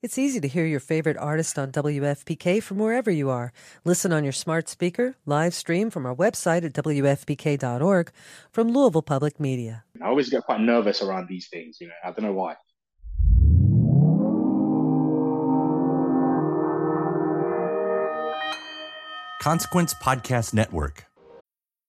It's easy to hear your favorite artist on WFPK from wherever you are. Listen on your smart speaker, live stream from our website at WFPK.org from Louisville Public Media. I always get quite nervous around these things, you know, I don't know why. Consequence Podcast Network.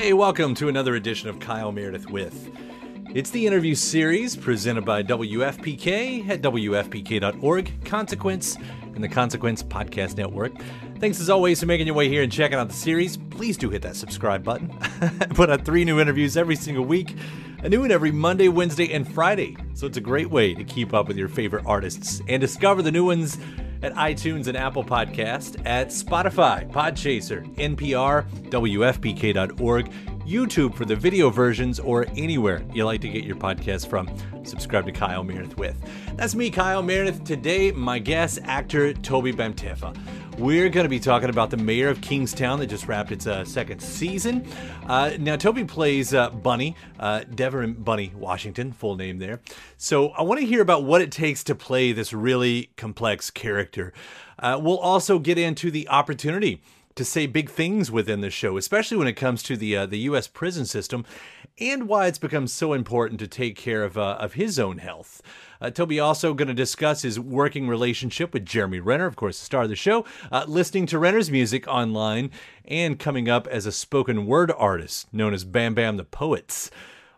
Hey, welcome to another edition of Kyle Meredith with. It's the interview series presented by WFPK at WFPK.org, Consequence, and the Consequence Podcast Network. Thanks as always for making your way here and checking out the series. Please do hit that subscribe button. I put out three new interviews every single week, a new one every Monday, Wednesday, and Friday. So it's a great way to keep up with your favorite artists and discover the new ones at iTunes and Apple Podcast, at Spotify, Podchaser, NPR, WFPK.org, YouTube for the video versions, or anywhere you like to get your podcast from. Subscribe to Kyle Meredith with. That's me, Kyle Meredith. Today, my guest, actor Tobi Bamtefa. We're going to be talking about the mayor of Kingstown that just wrapped its uh, second season. Uh, now, Tobi plays uh, Bunny, uh, Devin Bunny Washington, full name there. So, I want to hear about what it takes to play this really complex character. Uh, we'll also get into the opportunity to say big things within the show, especially when it comes to the uh, the U.S. prison system, and why it's become so important to take care of uh, of his own health. Uh, Tobi also going to discuss his working relationship with Jeremy Renner, of course, the star of the show, uh, listening to Renner's music online, and coming up as a spoken word artist known as Bam Bam the Poets.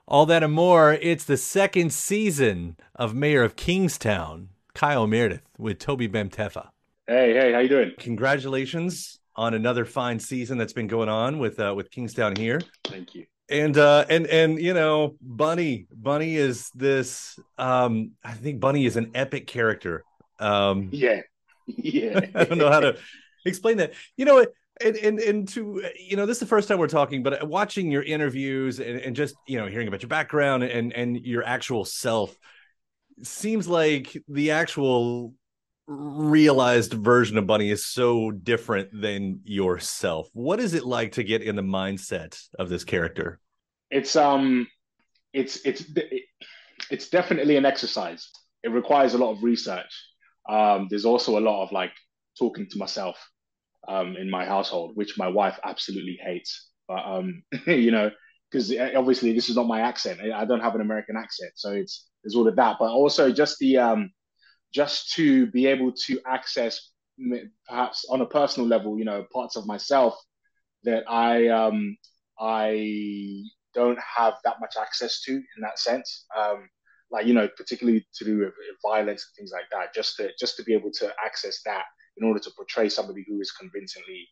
All that and more. It's the second season of Mayor of Kingstown. Kyle Meredith with Tobi Bamtefa. Hey, hey, how you doing? Congratulations on another fine season that's been going on with uh, with Kingstown here. Thank you. And uh and and you know, Bunny, Bunny is this um I think Bunny is an epic character. Um Yeah. Yeah. I don't know how to explain that. You know, and and and to you know, this is the first time we're talking, but watching your interviews and, and just you know hearing about your background and and your actual self seems like the actual realized version of Bunny is so different than yourself. What is it like to get in the mindset of this character? It's um, it's it's it's definitely an exercise. It requires a lot of research. Um, there's also a lot of like talking to myself um, in my household, which my wife absolutely hates. But um, you know, because obviously this is not my accent. I don't have an American accent, so it's there's all of that. But also just the um, just to be able to access perhaps on a personal level, you know, parts of myself that I um, I don't have that much access to in that sense. Um, like you know, particularly to do with violence and things like that. Just to just to be able to access that in order to portray somebody who is convincingly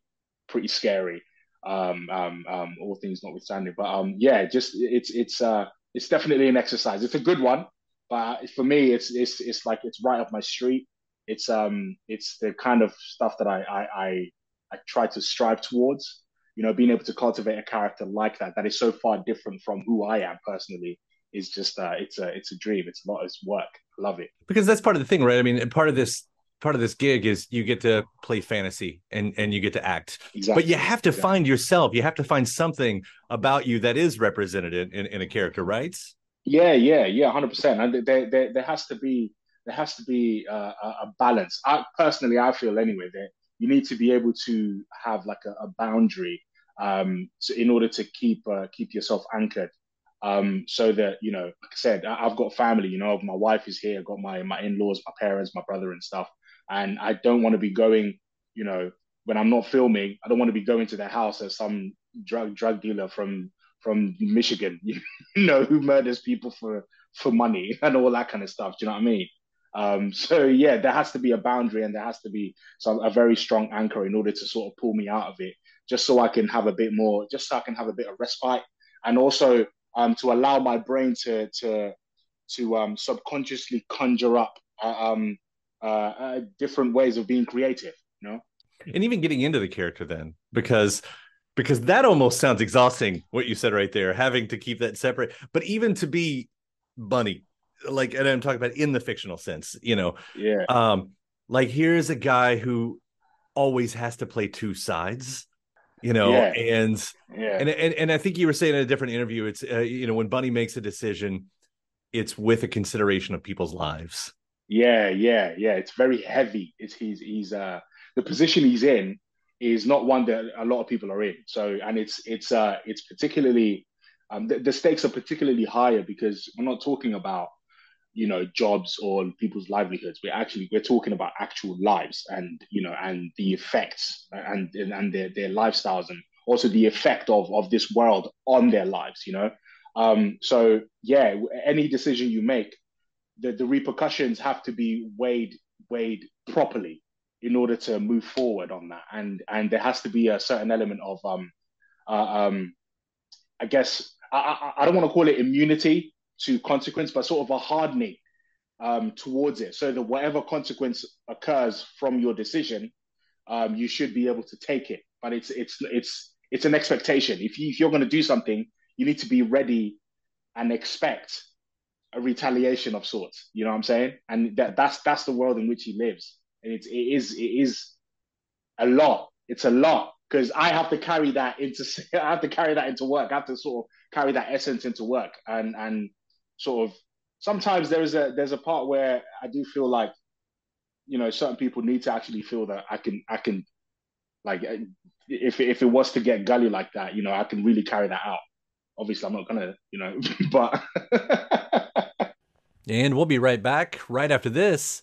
pretty scary. Um, um, um, all things notwithstanding, but um, yeah, just it's it's uh, it's definitely an exercise. It's a good one, but for me, it's it's it's like it's right up my street. It's um it's the kind of stuff that I I I, I try to strive towards. You know, being able to cultivate a character like that that is so far different from who I am personally is just uh, it's a it's a dream. It's a lot. It's work. I love it because that's part of the thing, right? I mean, part of this part of this gig is you get to play fantasy and and you get to act exactly. but you have to exactly. find yourself you have to find something about you that is represented in, in, in a character right yeah yeah yeah 100% and there, there, there has to be there has to be uh, a balance I, personally i feel anyway that you need to be able to have like a, a boundary um, so in order to keep uh, keep yourself anchored Um, so that you know, like I said, I, I've got family. You know, my wife is here. I've got my my in laws, my parents, my brother, and stuff. And I don't want to be going. You know, when I'm not filming, I don't want to be going to their house as some drug drug dealer from from Michigan, you know, who murders people for for money and all that kind of stuff. Do you know what I mean? Um, so yeah, there has to be a boundary and there has to be some a very strong anchor in order to sort of pull me out of it, just so I can have a bit more, just so I can have a bit of respite, and also um, to allow my brain to to to um, subconsciously conjure up uh, um, uh, uh, different ways of being creative. You know, and even getting into the character then, because because that almost sounds exhausting. What you said right there, having to keep that separate, but even to be Bunny like and i'm talking about in the fictional sense you know yeah um like here's a guy who always has to play two sides you know Yeah. and yeah and, and and i think you were saying in a different interview it's uh, you know when bunny makes a decision it's with a consideration of people's lives Yeah, yeah, yeah. It's very heavy. It's he's he's uh the position he's in is not one that a lot of people are in. So and it's it's uh it's particularly um the, the stakes are particularly higher because we're not talking about you know jobs or people's livelihoods. We're actually we're talking about actual lives and you know and the effects and and, and their their lifestyles and also the effect of of this world on their lives. You know, um so yeah, any decision you make the, the repercussions have to be weighed weighed properly in order to move forward on that and and there has to be a certain element of um uh, um i guess I, I, I don't want to call it immunity to consequence but sort of a hardening um towards it so that whatever consequence occurs from your decision um you should be able to take it but it's it's it's it's an expectation if you if you're going to do something you need to be ready and expect a retaliation of sorts. You know what I'm saying? And that that's that's the world in which he lives. And it's it is it is a lot. It's a lot because I have to carry that into I have to carry that into work. I have to sort of carry that essence into work and and sort of sometimes there is a there's a part where I do feel like you know certain people need to actually feel that I can I can like uh, if if it was to get gully like that, you know, I can really carry that out. Obviously, I'm not gonna, you know, but and we'll be right back right after this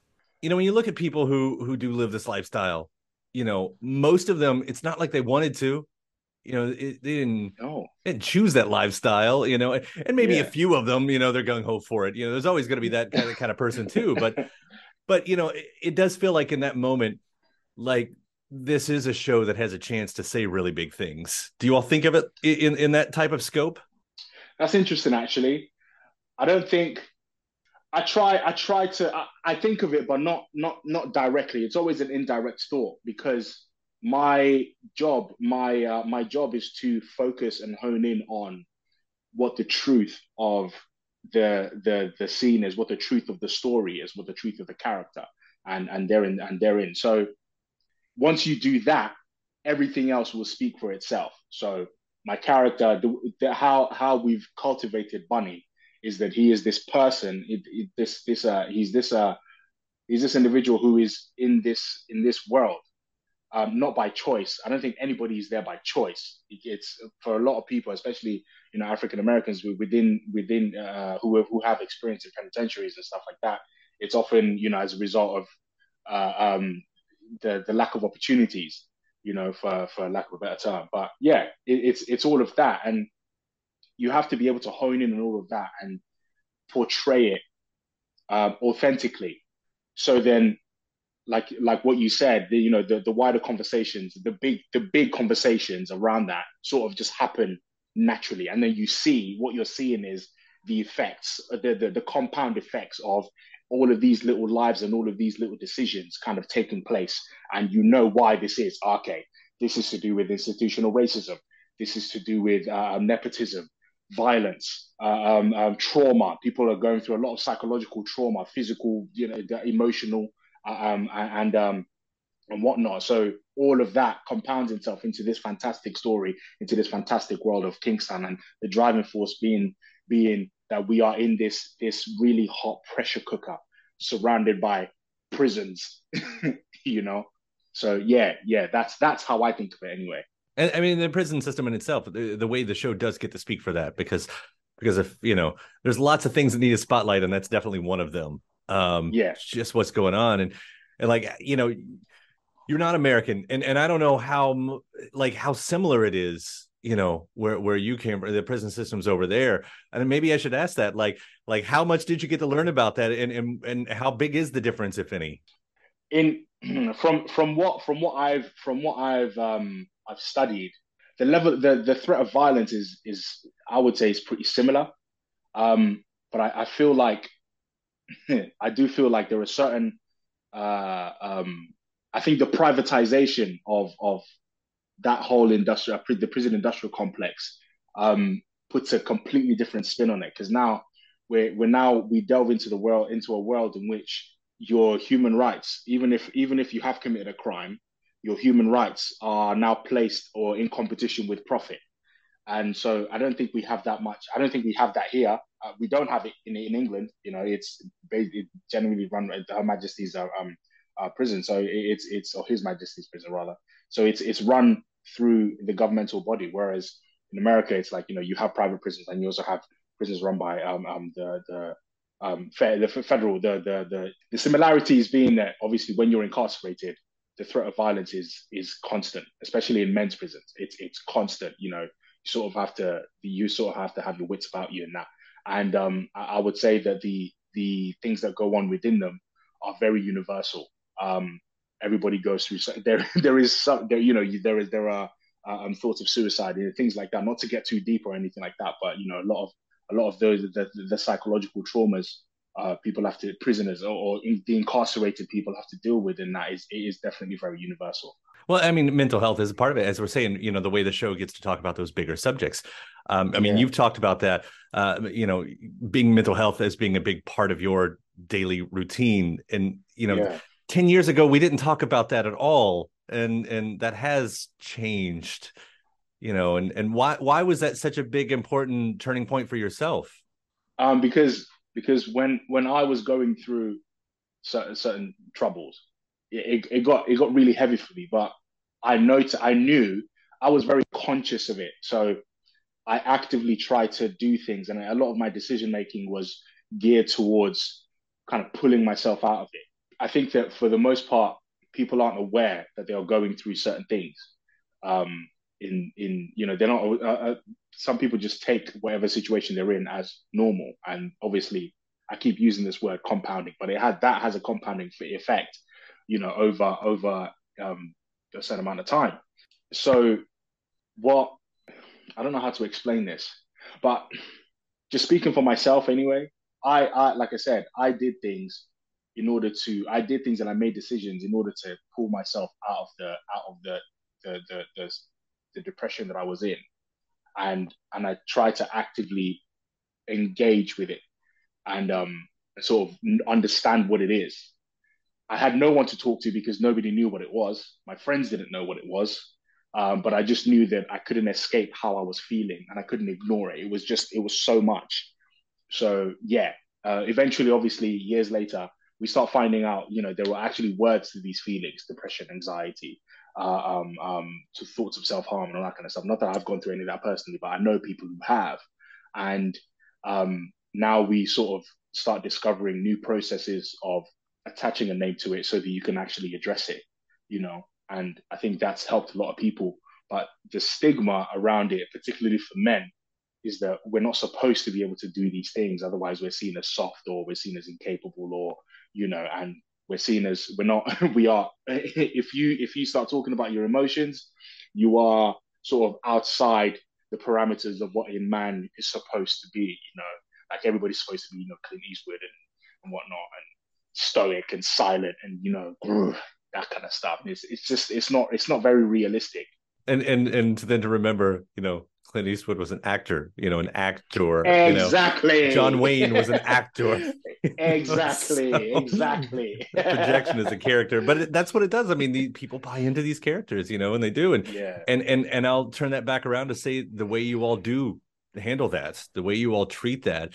You know, when you look at people who who do live this lifestyle, you know, most of them, it's not like they wanted to. You know, it, they didn't, no. they didn't choose that lifestyle. You know, and maybe Yeah. a few of them, you know, they're gung ho for it. You know, there's always going to be that kind of kind of person too. But but you know, it, it does feel like in that moment, like this is a show that has a chance to say really big things. Do you all think of it in in that type of scope? That's interesting, actually. I don't think I try. I try to. I, I think of it, but not not not directly. It's always an indirect thought because my job, my uh, my job is to focus and hone in on what the truth of the the the scene is, what the truth of the story is, what the truth of the character, and and therein and therein. So once you do that, everything else will speak for itself. So my character, the, the, how how we've cultivated Bunny is that he is this person, it, it, this this uh, he's this uh, he's this individual who is in this in this world, um, not by choice. I don't think anybody is there by choice. It's for a lot of people, especially you know African Americans within within uh, who have, who have experience in penitentiaries and stuff like that. It's often you know as a result of uh, um, the the lack of opportunities, you know, for for lack of a better term. But yeah, it, it's it's all of that, and you have to be able to hone in on all of that and portray it um, authentically. So then, like like what you said, the, you know, the the wider conversations, the big the big conversations around that sort of just happen naturally, and then you see what you're seeing is the effects, the the, the compound effects of all of these little lives and all of these little decisions kind of taking place. And you know why this is okay this is to do with institutional racism. This is to do with uh, nepotism violence uh, um, um, trauma. People are going through a lot of psychological trauma physical you know emotional uh, um, and um, and whatnot. So all of that compounds itself into this fantastic story into this fantastic world of Kingstown and the driving force being being that we are in this this really hot pressure cooker surrounded by prisons you know? So yeah yeah that's that's how i think of it anyway and i mean the prison system in itself the, the way the show does get to speak for that because because if you know there's lots of things that need a spotlight and that's definitely one of them um yeah. just what's going on. And and like you know you're not american and and i don't know how like how similar it is you know where where you came from the prison systems over there. And maybe i should ask that like like how much did you get to learn about that and and, and how big is the difference if any? In from from what from what i've from what i've um i've studied the level the the threat of violence is is i would say is pretty similar um but i, I feel like i do feel like there are certain uh um i think the privatization of of that whole industrial, the prison industrial complex, um, puts a completely different spin on it. Because now we're, we're now we delve into the world into a world in which your human rights, even if even if you have committed a crime, your human rights are now placed or in competition with profit. And so I don't think we have that much. I don't think we have that here. Uh, we don't have it in, in England. You know, it's it generally run Her Majesty's uh, um, uh, prison. So it's it's or His Majesty's prison rather. So it's it's run through the governmental body. Whereas in America, it's like you know you have private prisons and you also have prisons run by um, um the the um fe- the federal the, the the the similarities being that obviously when you're incarcerated, the threat of violence is is constant, especially in men's prisons. It's it's constant. You know, you sort of have to you sort of have to have your wits about you in that. And um, I, I would say that the the things that go on within them are very universal. Um, everybody goes through. There, there is some, there, you know, there is there are um, thoughts of suicide and things like that. Not to get too deep or anything like that, but you know, a lot of a lot of those the, the psychological traumas uh, people have to prisoners or, or in, the incarcerated people have to deal with, and that is it is definitely very universal. Well, I mean, mental health is a part of it, as we're saying. You know, the way the show gets to talk about those bigger subjects. Um, I mean, yeah. you've talked about that. Uh, you know, being mental health as being a big part of your daily routine, and you know, yeah. 10 years ago we didn't talk about that at all and and that has changed you know and and why why was that such a big important turning point for yourself um because because when when i was going through certain certain troubles it, it got it got really heavy for me but i noticed i knew i was very conscious of it so i actively tried to do things and a lot of my decision making was geared towards kind of pulling myself out of it I think that for the most part, people aren't aware that they are going through certain things. Um, in in you know they're not. Uh, uh, some people just take whatever situation they're in as normal, and obviously, I keep using this word compounding, but it had that has a compounding effect, you know, over over um, a certain amount of time. So, what I don't know how to explain this, but just speaking for myself anyway, I, I like I said, I did things in order to I did things and I made decisions in order to pull myself out of the out of the the the, the, the depression that I was in and and I try to actively engage with it and um sort of understand what it is. I had no one to talk to because nobody knew what it was. My friends didn't know what it was. Um, but I just knew that I couldn't escape how I was feeling and I couldn't ignore it. It was just, it was so much. So yeah, uh, eventually, obviously, years later, we start finding out, you know, there were actually words to these feelings, depression, anxiety, uh, um, um, to thoughts of self harm and all that kind of stuff. Not that I've gone through any of that personally, but I know people who have. And um, now we sort of start discovering new processes of attaching a name to it so that you can actually address it, you know. And I think that's helped a lot of people. But the stigma around it, particularly for men, is that we're not supposed to be able to do these things. Otherwise, we're seen as soft or we're seen as incapable or, you know, and we're seen as we're not, we are. If you if you start talking about your emotions, you are sort of outside the parameters of what a man is supposed to be. You know, like everybody's supposed to be, you know, Clint Eastwood and, and whatnot, and stoic and silent, and you know, that kind of stuff. It's it's just it's not it's not very realistic. And and and then to remember, you know, Clint Eastwood was an actor, you know, an actor. Exactly. You know. John Wayne was an actor. exactly. so, exactly. projection is a character, but it, that's what it does. I mean, the people buy into these characters, you know, and they do. And yeah. and and and I'll turn that back around to say the way you all do handle that, the way you all treat that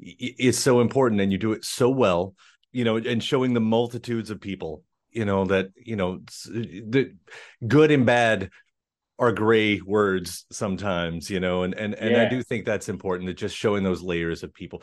is so important, and you do it so well, you know, and showing the multitudes of people you know that you know the good and bad are gray words sometimes, you know, and and and yeah. I do think that's important that just showing those layers of people.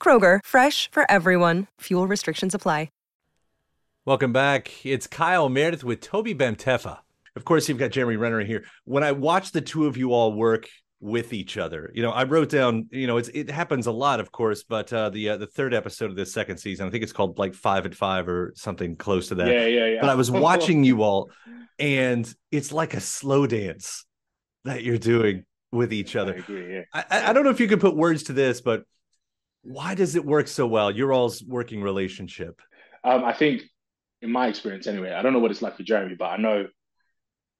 Kroger, fresh for everyone. Fuel restrictions apply. Welcome back. It's Kyle Meredith with Tobi Bamtefa. Of course, you've got Jeremy Renner here. When I watch the two of you all work with each other, you know, I wrote down, you know, it's it happens a lot, of course, but uh, the uh, the third episode of this second season, I think it's called like Five at Five or something close to that. Yeah, yeah, yeah. But I was watching you all, and it's like a slow dance that you're doing with each other. I agree. Yeah. I, I don't know if you could put words to this, but why does it work so well? Your all's working relationship. Um, I think in my experience anyway, I don't know what it's like for Jeremy, but I know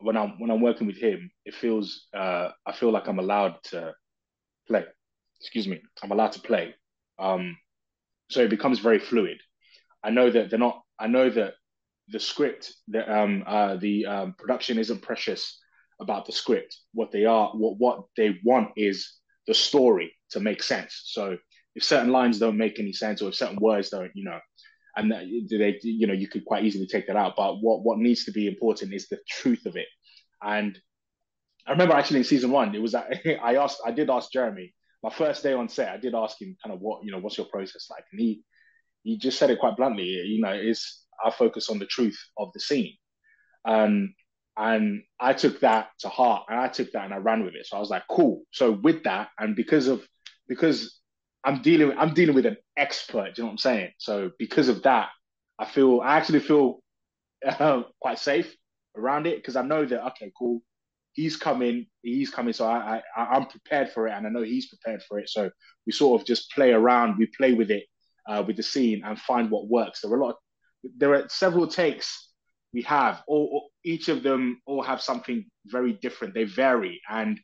when I'm when I'm working with him, it feels uh, I feel like I'm allowed to play. Excuse me, I'm allowed to play. Um, so it becomes very fluid. I know that they're not. I know that the script, the um, uh, the um, production isn't precious about the script. What they are, what what they want is the story to make sense. So if certain lines don't make any sense, or if certain words don't, you know, and that, they, you know, you could quite easily take that out. But what what needs to be important is the truth of it. And I remember actually in season one, it was I asked, I did ask Jeremy my first day on set. I did ask him kind of what you know, what's your process like, and he he just said it quite bluntly. You know, is I focus on the truth of the scene, and and I took that to heart, and I took that and I ran with it. So I was like, cool. So with that, and because of because I'm dealing I'm dealing with an expert. you know what I'm saying? So because of that, I feel I actually feel uh, quite safe around it because I know that okay, cool. He's coming, he's coming, so I, I I'm prepared for it, and I know he's prepared for it. So we sort of just play around, we play with it, uh, with the scene, and find what works. There are a lot. Of, there are several takes we have. All, all each of them all have something very different. They vary, and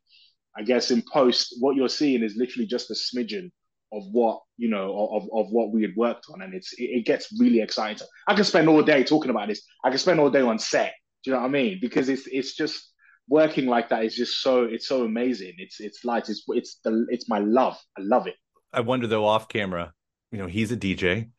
I guess in post, what you're seeing is literally just a smidgen of what you know of, of what we had worked on. And it's it, it, gets really exciting. I can spend all day talking about this. I can spend all day on set. Do you know what i mean? Because it's it's just working like that is just so it's so amazing. It's it's light it's it's the it's my love. I love it. I wonder though off camera you know he's a dj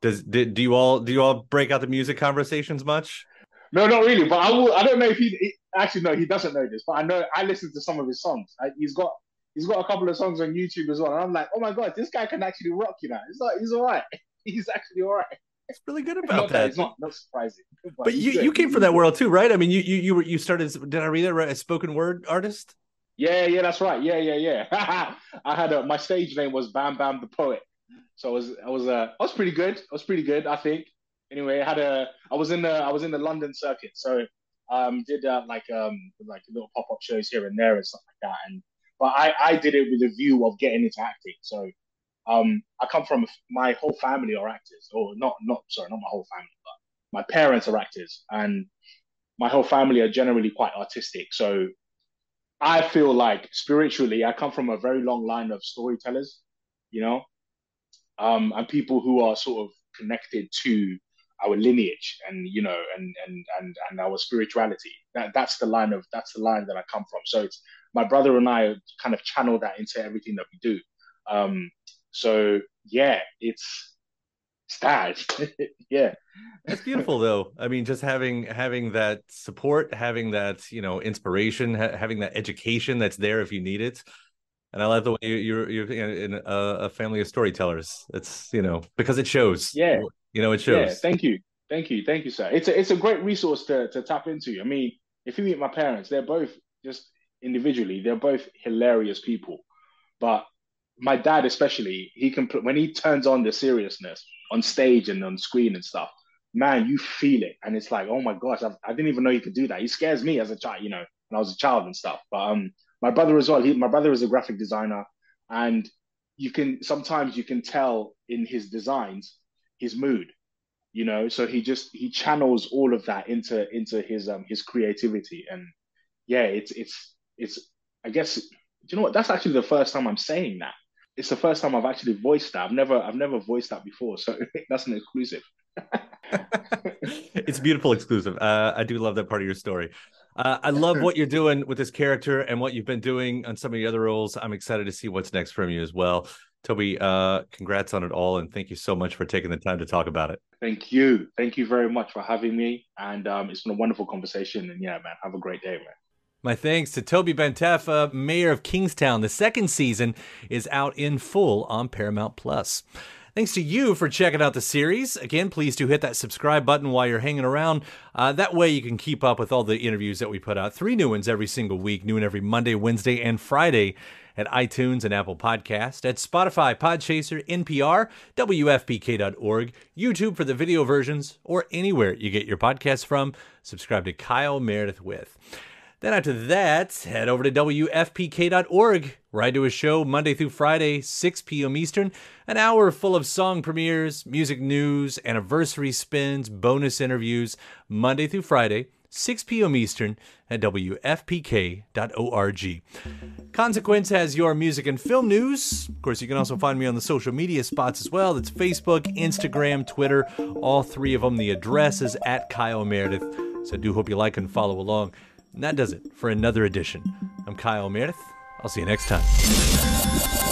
does did, do you all do you all break out the music conversations much? No not really but i will i don't know if he, he actually no he doesn't know this but i know i listen to some of his songs. I, he's got he's got a couple of songs on YouTube as well. And I'm like, oh my god, this guy can actually rock, you know. He's like, he's all right. He's actually all right. It's really good about not that. It's not not surprising. But, but you good. you came from that world too, right? I mean, you you you were you started. Did I read that right? A spoken word artist. Yeah, yeah, that's right. Yeah, yeah, yeah. I had a my stage name was Bam Bam the Poet, so I was I was uh I was pretty good. I was pretty good, I think. Anyway, I had a I was in the I was in the London circuit, so Um, did uh, like um like little pop up shows here and there and stuff like that. And but I I did it with a view of getting into acting. So um, I come from my whole family are actors, or not not sorry, not my whole family, but my parents are actors, and my whole family are generally quite artistic. So I feel like spiritually, I come from a very long line of storytellers, you know, um, and people who are sort of connected to our lineage and you know and and and and our spirituality that that's the line of that's the line that i come from so it's my brother and i kind of channel that into everything that we do um so yeah it's it's that yeah That's beautiful, though. I mean, just having having that support, having that you know inspiration, ha- having that education that's there if you need it. And I love the way you, you're you're in a, a family of storytellers. It's you know because it shows. Yeah. you know it shows. Yeah, thank you, thank you, thank you, sir. It's a it's a great resource to to tap into. I mean, if you meet my parents, they're both just individually, they're both hilarious people. But my dad, especially, he can when he turns on the seriousness on stage and on screen and stuff. Man, you feel it, and it's like, oh my gosh, I, I didn't even know he could do that. He scares me as a child, you know, when I was a child and stuff. But um, my brother as well. He, my brother is a graphic designer, and you can sometimes you can tell in his designs his mood you know so he just he channels all of that into into his um his creativity and yeah it's it's it's i guess do you know what that's actually the first time i'm saying that it's the first time i've actually voiced that i've never i've never voiced that before so that's an exclusive it's beautiful exclusive. Uh, I do love that part of your story. Uh, I love what you're doing with this character and what you've been doing on some of the other roles. I'm excited to see what's next from you as well. Tobi, uh, congrats on it all, and thank you so much for taking the time to talk about it. thank you thank you very much for having me and um it's been a wonderful conversation and yeah man have a great day man My thanks to Tobi Bamtefa, Mayor of Kingstown. The second season is out in full on Paramount Plus. Thanks to you for checking out the series. Again, please do hit that subscribe button while you're hanging around. Uh, that way you can keep up with all the interviews that we put out. Three new ones every single week, new one every Monday, Wednesday, and Friday at iTunes and Apple Podcast, at Spotify, Podchaser, NPR, WFPK.org, YouTube for the video versions, or anywhere you get your podcasts from. Subscribe to Kyle Meredith with. Then after that, head over to WFPK.org, where I do a show Monday through Friday, 6 p.m. Eastern, an hour full of song premieres, music news, anniversary spins, bonus interviews, Monday through Friday, 6 p.m. Eastern at WFPK.org. Consequence has your music and film news. Of course, you can also find me on the social media spots as well. That's Facebook, Instagram, Twitter, all three of them. The address is at Kyle Meredith. So I do hope you like and follow along. And that does it for another edition. I'm Kyle Meredith. I'll see you next time.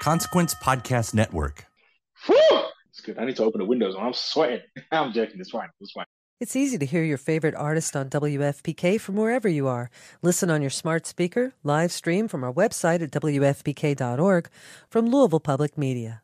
Consequence Podcast Network. Whew! it's good i need to open the windows i'm sweating i'm joking it's fine it's fine It's easy to hear your favorite artist on WFPK from wherever you are. Listen on your smart speaker, live stream from our website at WFPK.org from Louisville Public Media.